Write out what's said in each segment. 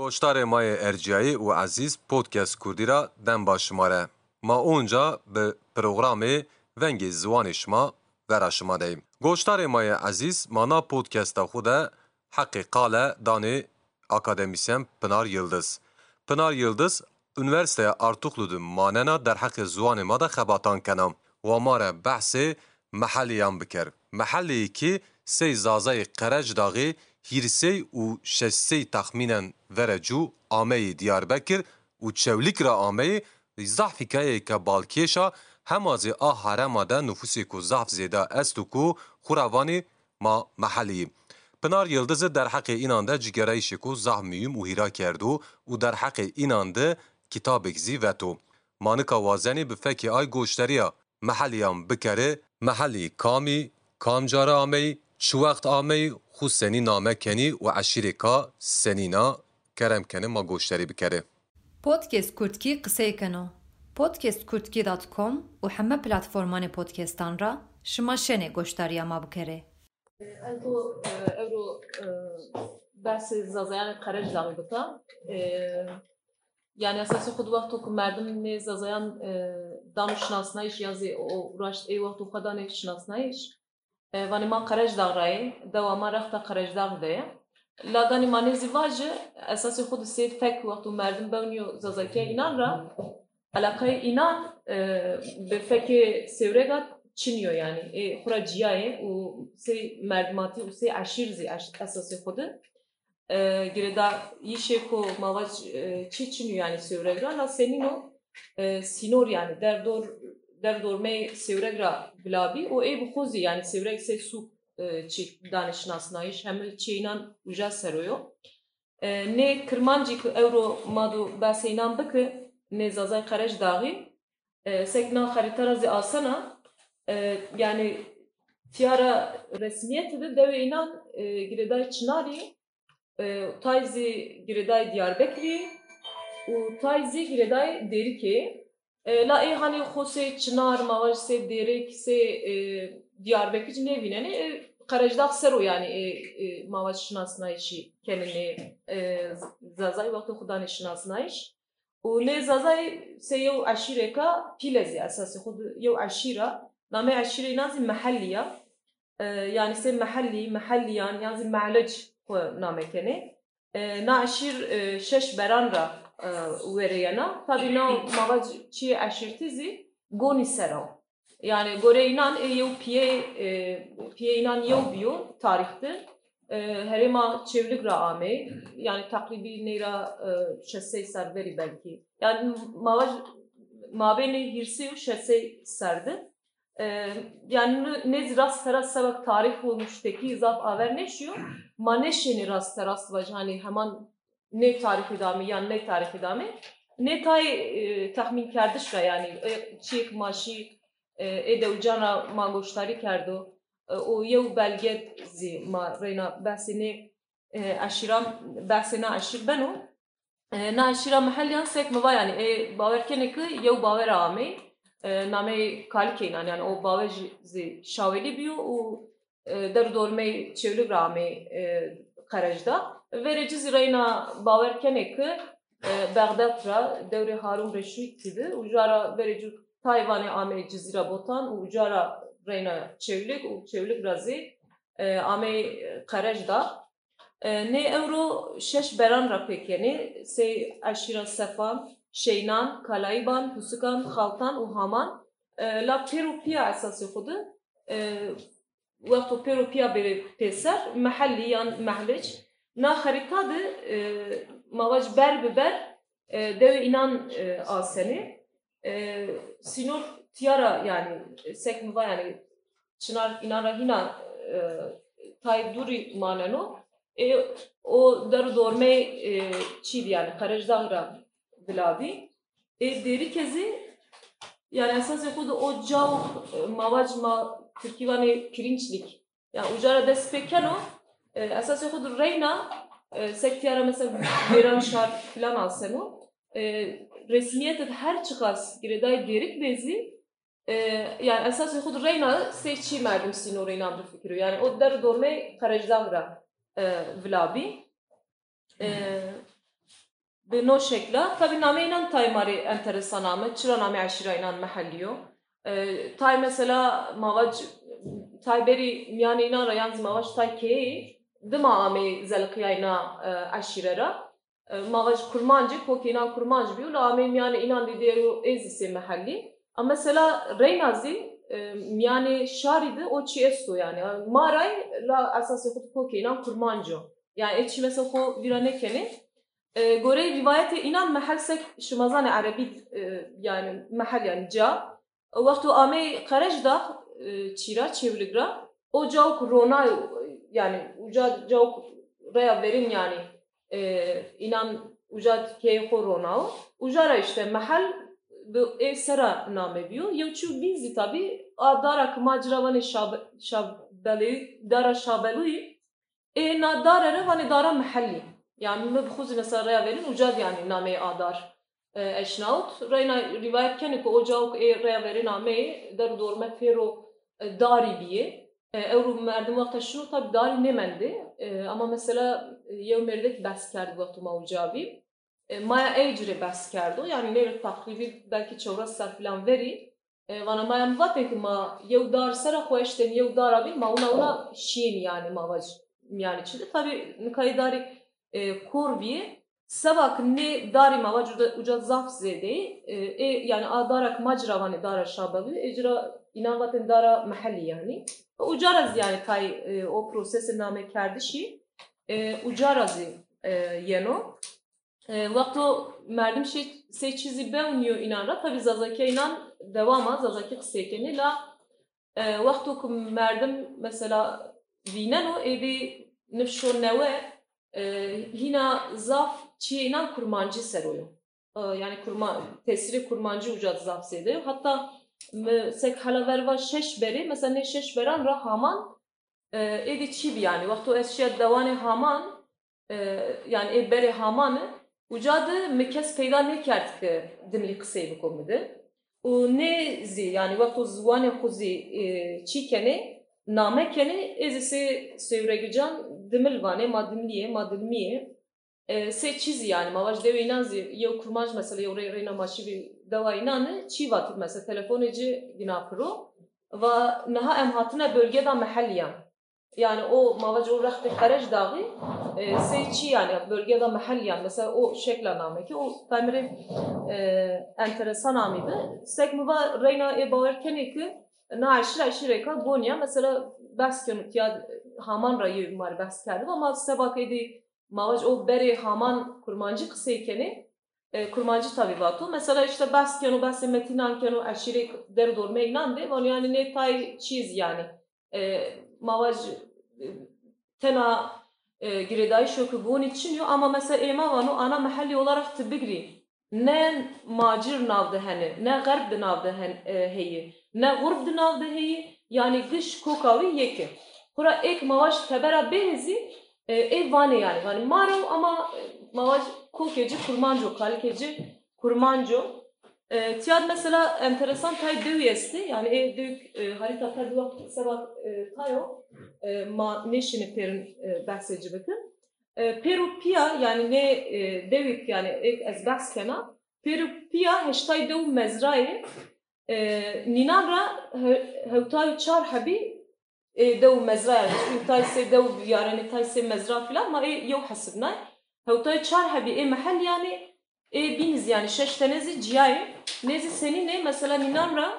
گوشتار مای ارجیایی و عزیز پودکست کردی را دن با. ما اونجا به پروگرام ونگ زوان شما ورا شما دهیم. گوشتار مای عزیز مانا پودکست خود حق قاله دانه اکادمیسyen Pınar Yıldız. Pınar Yıldız Üniversite Artuklu'du manena der حق زوان ما da خباتان کنم و ما را بحث محلیان بکر. محلی که سی زازای قرج داغی hîrsey û şeşsey texmînen verecû ameyê Diyarbekir û çewlîkra ameyê zaf hikayeke balkêşa hemazê a ah herêma de nüfusê ku zaf zêde est û ku Xuravanê ma meheliyê. Pinar Yıldız'ı derheqê înan de cigereyşê ku zah müyüm û hîra kerdu û derheqê înan de kitabek zî veto. Manika wazenê bi ay goşteriya meheliyan bikere mehelî kamî, kamcara ameyî, کامی کامجارا آمه چو وقت آمه خو سنی نامه کنی و عشیری کا سنینا کرم کنه ما گوشتری بکره Podcast Kurtki qiseyekeno. podcastkurtki.com û heme platformanê podcastan ra şima şenê goşdariya ma bikere. Ento euro bahsê zazayan qerej daxil bika. Yani esası xud wextu ku merdim nê zazayan danû şinasnayiş ya zê o raşt ê wextu xwe danê şinasnayiş. Vanê ma qerej daxirayê dewama rexta qerej dax de ye. Ladanê ma nêzî vaje esasê xwe di sê fek wextu merdim bewniyo zazakiya înan ra alakayê înan bi fekê sêwrega çiniyor yani. E, xura ciyaye û sê merdimatî û sê eşîr zî esasê xwe de. Gireda yîşê ku mava çi çiniyor yani sêwregra la senîno sînor derdor derdormê sêwregra bilabî û ê bixwazî yani sêwreg sê sû çi danişnasnayîş hemû çêînan uja seroyo. Nê kirmancî ku ewro madu besênan bike nê zazay qerej daxî sekna xeritara zî asana yani tiyara resmiyetê de devê înan girêdayê Çinarî tay zî girêdayê Diyarbekirê û tay zî girêdayê Dêrikê La ê hanê xwe sê Çınar, mava sê Dêrek, sê Diyarbekir jî nevînenê qerejdaq sero yani mava şinasnayişî kenê zazayê wextê xwe danê şinasnayîş û lê zazayê sê yew eşîreka pîlezî esasê xwe yew eşîra namê eşîrê nazî mehelliya yani sê mehellî mehelliyan yan zî mehleç xwe namekenê na eşîr şeş beran ra tabi na mava çiye eşîrtî zî gonî sera yani gore inan e yew piye piye inan yew biyo tarihtir herema çevlik ra ame. Yani takribi neyra şesey serveri belki. Yani mava mabeni hirsi şesey serdi. Yani ne rast teras sebek tarih olmuş teki zaf aver neşiyor. Ma neşeni rast teras vaj hani hemen ne tarih idame yani ne tarih idame ne tay tahmin kardiş ra yani çiğ maşi ede ucana ma goştari kerdo o yew belge zî ma reyna behsînê eşîran behsêna eşîr beno na eşîra mehelyan sek miva yani ê bawerkenê ki yew bawera amê namê kalikên an yani o bawer zî şawelî bîyo û derdormê çewlik ra amê qerecda verê cizî reyna bawerkenê ki Bagdad ra devrê Harun Reşîd tîdi û jara verê Tayvanê amê cizîra botan û jara reyna çewlik û çewlik razî amê qerej da nê ewro şeş beran ra pêkenê sê eşîra Sefan, Şeynan, Kalayban, Husikan, Xaltan û Haman la pêr û piya esasê xwe de wexto pêr û piya bêrê pêser mehellî yan mehlic na xerîta de mava ji ber bi ber devê înan asenê sînor tiyara yani sek miva yani çınar inara hina tay duri maneno e o dar dorme çid yani Karajdağra bilavi. E deri kezi yani esas yakudu o cav mavac ma Türkivani pirinçlik. Yani ucara despekeno esas yakudu reyna sektiyara mesela veran şart filan alseno resmiyet her çıkas gireday derik bezi yani esas xud reyna seçi merdim sino reyna bir fikri yani o der dorme Karajdağra vilabî به نو شکلا tabi name inan tay mari enteresan ame çıra name aşira inan mahalliyo Ee, tay mesela mavac tay beri yani inan ra yalnız mavac tay ke dima ame zelqiyayna e, aşirera e, mavaj kurmancı kokina kurmancı bir la ame yani inan dediği ezisi mahalli. Ama mesela reynazi e, yani şaridi o çiyesto yani. Maray la asası kut kokina kurmancı. Yani içi mesela ko viranekeni gore rivayete inan mahallsek şumazan arabi yani mahal yani ca. Vaktu ame karajda çira çevligra o cevk ronay yani uca cavuk raya verin yani inan uca keyho rona ucara işte mahal bu ev sera name biyo yevçu bizi tabi adara kmacravane şabeli dara şabeli. E na dara vane dara mahalli. Yani me bixuzi mesela raya verin ucad yani name adar eşnaut. Reyna rivayet kene ko ocak e raya verin name der dorme fero dari biye Evru vakta şunu tabi dari nemendi ama mesela yev merdek bas kerdi vaktu mavcabi maya ecre bas kerdi yani ne takribi belki çevre sar falan veri. Vana maya mvaten ki ma yev dar sera koeşten yev dar abi ma una una şiin yani mavac yani çide tabi nikayı e, korbiye sabak ne dari mava uca, zaf zede e, yani adarak macravani dara şabalı ecra inanvaten dara mahalli yani ucaraz yani tay e, o prosesi name kerdişi e, ucarazı e, yeno e, vakto merdim şey se çizi beuniyor inanra tabi zazaki inan devama zazaki kısekeni la vakto kum merdim mesela vineno evi nifşo neve hina zaf çiğnen kurmancı seroyu. Yani kurma, tesiri kurmancı ucat zaf seroyu. Hatta sek halaverva şeş beri, mesela ne şeş beran ra haman edi çibi yani. Vaktu eşya devane haman yani e beri hamanı ucadı mekes peyda ne kert ki dimli kısayı bu konuda. O ne zi yani vaktu zvane kuzi çikene namekeni ezisi sevregican dimilvane madimliye madilmiye e, ee, se çizi yani. Mavaş deve inan ya kurmaj mesela ya oraya reyna maşi bir dava inan çi vakit mesela. Telefon eci dinapro ve naha em hatına bölgeden mahalliyan yani o mavac o rahti haraj dağı e, se çi yani. Bölgeden mahalliyan mesela o şekla nameki o tamire e, enteresan amibi sek muva reyna e bawerken ki naşira işireka bonya. Mesela bas könüt ya haman rayı var bas kerdi ama sebak edi mavac o beri haman kurmancı kısaykeni e, kurmancı tabibatı. Mesela işte bas kenu bas metinan kenu aşırı der dorme inandı. Yani ne tay çiz yani. E, mavac e, tena e, gireday şoku bunun için yo ama mesela ema vanu ana mahalli olarak tıbigri. Ne macir navdı hani, ne garb navdı hani heyi, ne gurb navdı heyi, yani gış kokavi yeke. Kura ek mavaş tebera benzi e, ev vane yani. Hani maro ama e, mavac kulkeci, kurmanco, kalkeci, kurmanco. Ee, e, tiyad mesela enteresan tay deviyesti. Yani ev dük e, harita tay duvak sebat e, tayo. E, ma neşini perin e, bahsedici bakın. E, peru pia yani ne e, devik yani ek ez bahs kena. Peru pia heştay dev mezrayı. E, ninavra hevtay çar habi دو مزرعه هوتای سه دو يعني تاي سه مزرعه فلان ما يو حسبنا هوتای چار هبی ای محل yani e, biniz yani şeş tenezi ciyayı nezi senin ne mesela ninan ra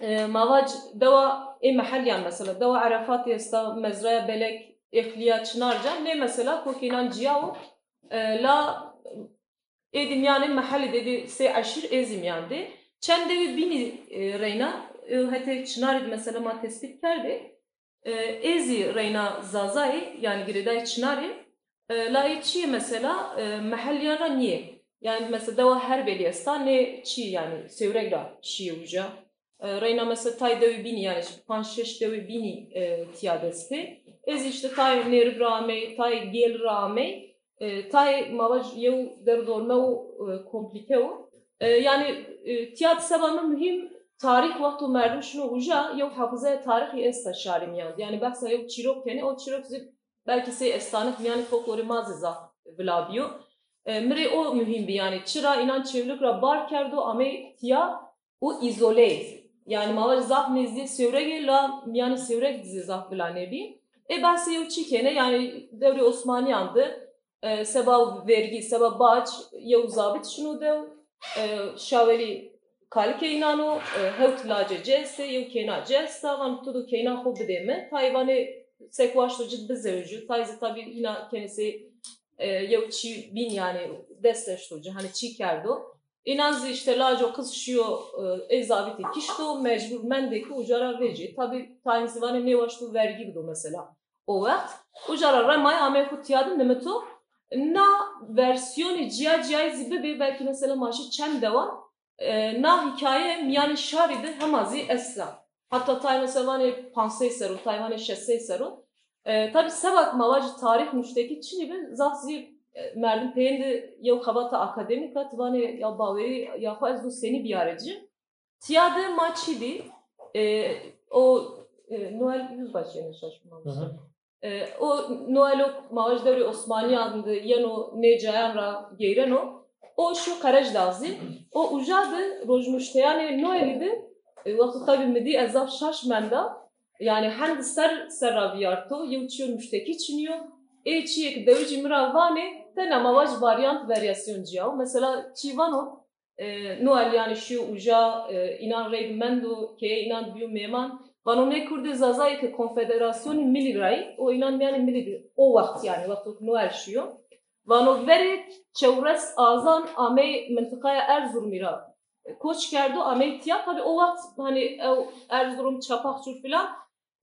e, mavac deva e mahal yani mesela deva arafat yasta mezraya belek ehliya çınarca ne mesela kokinan ciyavu e, la edim yani mahalli dedi se aşir ezim yani Çende ve bini e, reyna hete çınarı mesela ma tespit kerdi. E, ezi reyna zazai yani gireday çınarı e, la çi mesela mahalliyara niye? Yani mesela deva her beliyesta ne çi yani sevregra çi uca. Reyna mesela tay devi bini yani panç şeş devi bini tiyadesti. Ez işte tay ner rame, tay gel rame, tay mavac yev der dorme o komplike o. Yani tiyat sebamı mühim tarih vaktu merdim şunu uca yok hafızaya tarih esta şarim yani. Yani baksa yok çirok yani o çirok belki se estanık yani folklori mazı za vlabiyo. E, Mire o mühim bir yani. Çıra inan çevlik bar kerdo ame tiya o izole. Yani mavaş zaf nezdi sevrege la yani sevrek dizi zaf bila nebi. E ben size çikene yani devre Osmaniyan'dı. E, seba vergi, seba baç, yev zabit şunu dev. E, şaveli kalke inano, e, hevt lace cesse, yev kena cessa, van tudu kena ho bideme. Tayvani sekvaşto cid bizevcu. Tayzi tabi yine kendisi e, çi bin yani desteştocu. Hani çi kerdo. İnanzi işte laco kızışıyor e, zabiti kişto mecbur mendeki ucara veci. Tabi tayinzi vane ne baştu vergi bido mesela. O vakt ucara ramay ame kutiyadın nemeto na versiyoni ciya ciya zibe be belki mesela maaşı çem devam e, na hikaye yani şaride hemazi esra. Hatta Tayvan sevane pansey serun, Tayvan şessey serun. E, tabi sebak malacı tarih müşteki çilibi zatzi e, merdim peyinde yıl kabata akademika tıvane ya bağlayı ya faiz bu seni bir aracı. Tiyade maçidi e, o e, Noel Yüzbaşı'nın şaşırmamıştı. E, o Noel ok Mağajdari Osmani adında yan o Necayan Geyren o. O şu karaj dazi. O ucadı rojmuşteyane Noel'idi. Vakti tabi midi ezaf şaşmenda. Yani hem ser serraviyarto yevçiyor müşteki çiniyor. E çiyek devci miravane tena mavaş varyant varyasyon ciao. Mesela çivano Noel yani şu uca inan reid mendo ke inan biyo meman Vano ne kurde zazayı ki konfederasyonu miligray o inan yani miligi o vakit yani vakit Noel şuyo. Veri çevres azan ame mıntıkaya Erzurum'ira koç kerdo ame tiya tabi o vakit hani Erzurum çapakçur filan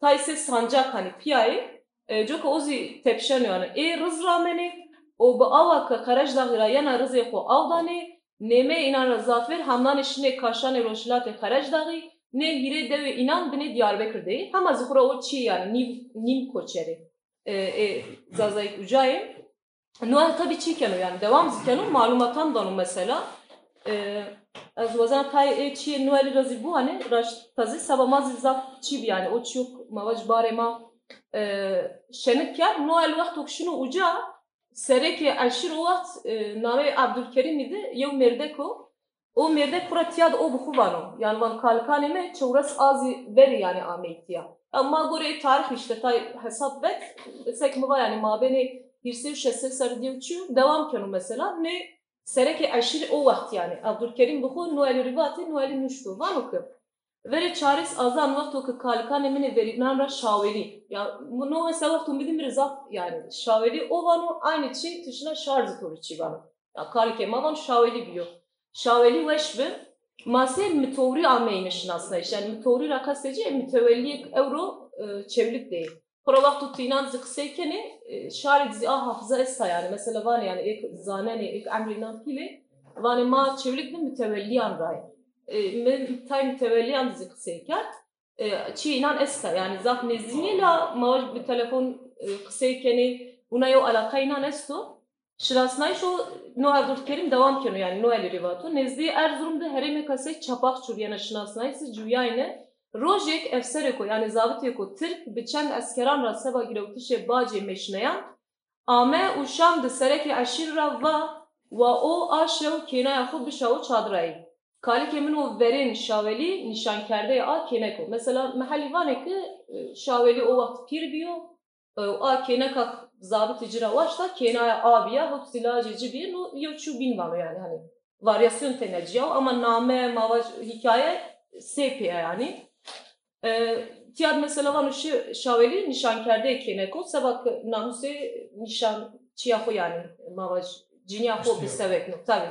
tayse sancak hani piyayı Joka ozi tepşen yani e rız rameni o bu avaka karaj dağıra yana rız yako avdane neme inan zafer hamdan işine kaşane roşilate karaj dağı ne hire deve inan bine Diyarbakır değil. Ama zıkura o çi yani nim, nim koçeri. E, e, zazayık ucayı. Noel tabi çi kenu yani. Devam zikenu malumatan donu mesela. E, az vazan tay e çi Noel razı bu hani raş tazi sabamaz zaf çi yani. O çi yok mavac barema şenik ker Noel vakti şunu uca sereke aşır o vakt nave Abdülkerim idi yev merdeko o merdek kura tiyad o buku vano yani van kalkane me çevres azi veri yani ameytiya. Ama gore tarih işte tay hesap vet sek mi var yani mabeni hirsi şesir ser diyorçu devam kenu mesela ne sereke aşır o vakt yani Abdülkerim buku Noel rivati Noel nuştu vano kı Vere çares azan vaktu ki kalkan emine verilen ra şaveli. Ya bunu mesela vaktu bidim bir zaf yani şaveli o vano aynı şey tışına şarj toru çi vano. Ya kalke ma van şaveli biyo. Şaveli veşbe mase mitovri ameyne şinasna iş. Yani mitovri ra kasteci mitevelli euro çevlik değil. Kora vaktu tinan zıkseyken şari dizi ah hafıza esta yani. Mesela var yani ek zanene ek emrinan pile. Vani ma çevlik de mütevelliyan ray. من تایم تولي عند زي قسيكر چی اینان استا yani zaf nezdini la mavaş bir telefon kısayken'i buna yo alaka inan esto şirasnay şu Noel Durkerim devam kenu yani Noel rivatu nezdi Erzurum'da hereme kase çapak çur yana şirasnay siz cüyayne Rojek efsereko yani zabiteko Türk biçen askeran ra seba girevtişe bace meşneyan ame uşam de sereki aşir ra va ve o aşev kenaya xud bişavu çadrayı Kalike min o verin şaveli nişan kerde a keneko. Mesela mahalli vane ki şaveli o vakt pir biyo a keneka zabit icra vaşta kenaya abiya hop silajı cibi no yoçu bin vano yani hani varyasyon teneciya ama name mavaş hikaye sepiye yani. Tiyad mesela vano şaveli nişan kerde keneko sebak namuse nişan çiyaho yani mavaş cinyaho bisevek no tabii.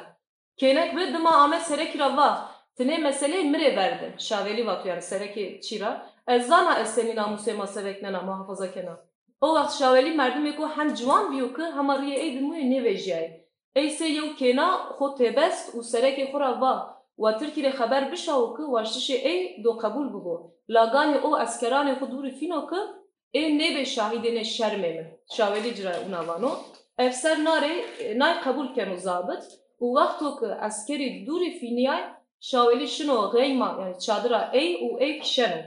Kenek ve dıma ame serek rava. Tine mesele mire verdi. Şaveli vatu yani sereki çira. Ezana eseni namuse maseveknena muhafaza kena. O vakt şaveli merdim yeko hem civan biyo ki hem ariye eydin muye ne vejiyay. Eyse yev kena xo tebest u sereki xora va. و ترکی ره خبر بشاو که واشتش ای دو قبول بگو لاگانی او اسکران خودوری فینو که ای نه به شاهدین شرمه من شاولی جرا اونوانو افسر ناره نای قبول کنو زابط و وقتی که اسکری دوری فینیای شاولی شنو غیما yani çadıra ey u ey kişeno.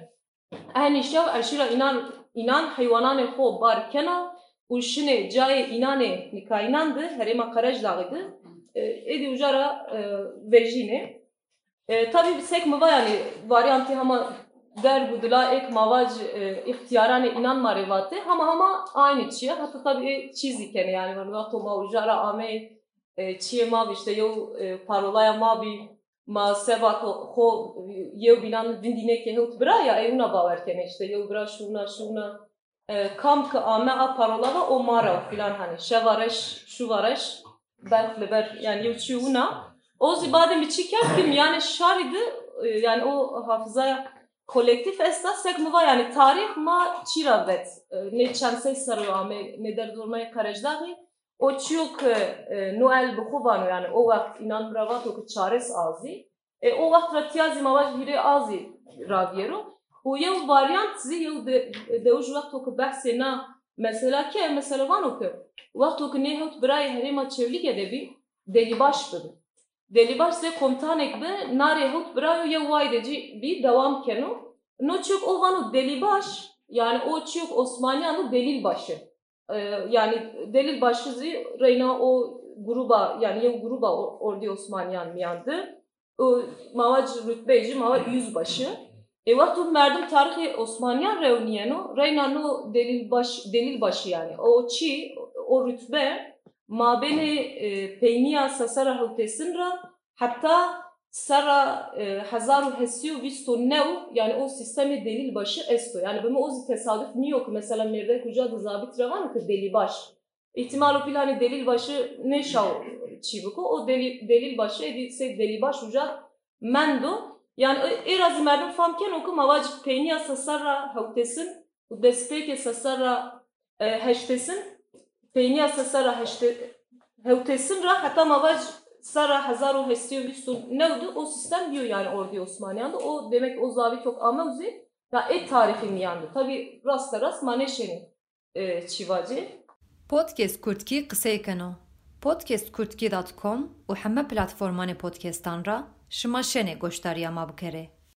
Ehni şev erşira inan inan hayvanan xo bar kena û şinê cayê înanê nîkayînan di herêma Qerejdağê di e, êdî ujara e, vejînê e, tabii sek mava yani varyantı hama der budula ek mavac e, ihtiyaranı inan marevate ama ama aynı çiye hatta tabii çizik yani var vakto ma ujara ame e, çiye ma işte yo e, parolaya ma bi ma seva ho yo binan vindine ke hut bra ya e una baver kene işte. Yo bra şuna şuna. E, kam ki ame a parolava o mara filan hani. Şevareş şu vareş belki ber yani yo çiye o zibade mi çiker kim yani şaridi e, yani o hafızaya kolektif esas sek mı var yani tarih ma çira vet. E, ne çanse sarıyor ama ne der durmaya karajdağı o çiyok e, Noel bukhuvano yani o vakt inan bravato ki çares azi e, o vakt ratiyazi mavaj hire azi raviero o yev varyant zi yev de de uj vakto ki bahse na mesela ki mesela vano ki vakto ki ne hut bray herema çevlik edebi deli baş bidi Delibaş se komtanek be nare hut brayo ye vaydeci bir devam kenu. No çok o vanu delibaş yani o çok Osmanyanlı delil başı. Ee, yani delil başı zi reyna o gruba yani ye gruba ordi Osmanyan miyandı. O mavac rütbeci mava yüzbaşı. E vaktu merdim tarihi Osmanyan revniyeno reyna no delil baş delil başı yani. O çi o rütbe ما بین پینیا سسر هوتسین را حتی سر هزار و هسی و بیست و نو yani o sistemi delil başı esto. Yani bu o tesadüf niye yok? Mesela nerede kucağı da zabit ravan ki delil baş. İhtimal o hani delil başı ne şav çibuko o delil, delil başı edilse delil baş uca mendo. Yani eraz merdum famken oku mavac peyniya sasara havtesin u despeke sasara heştesin hevtesin ra hatta mavac sara hazaru hestiyo bistu nevdu o sistem diyor yani orada Osmaniye'de o demek o zavi çok amazi ya et tarifin yandı. Tabi rasta rast maneşenin e, çivacı. Podcast Kurtki qiseyekeno podcastkurtki.com û heme platformanê podcastan ra şima şenê goştariya ma bikere.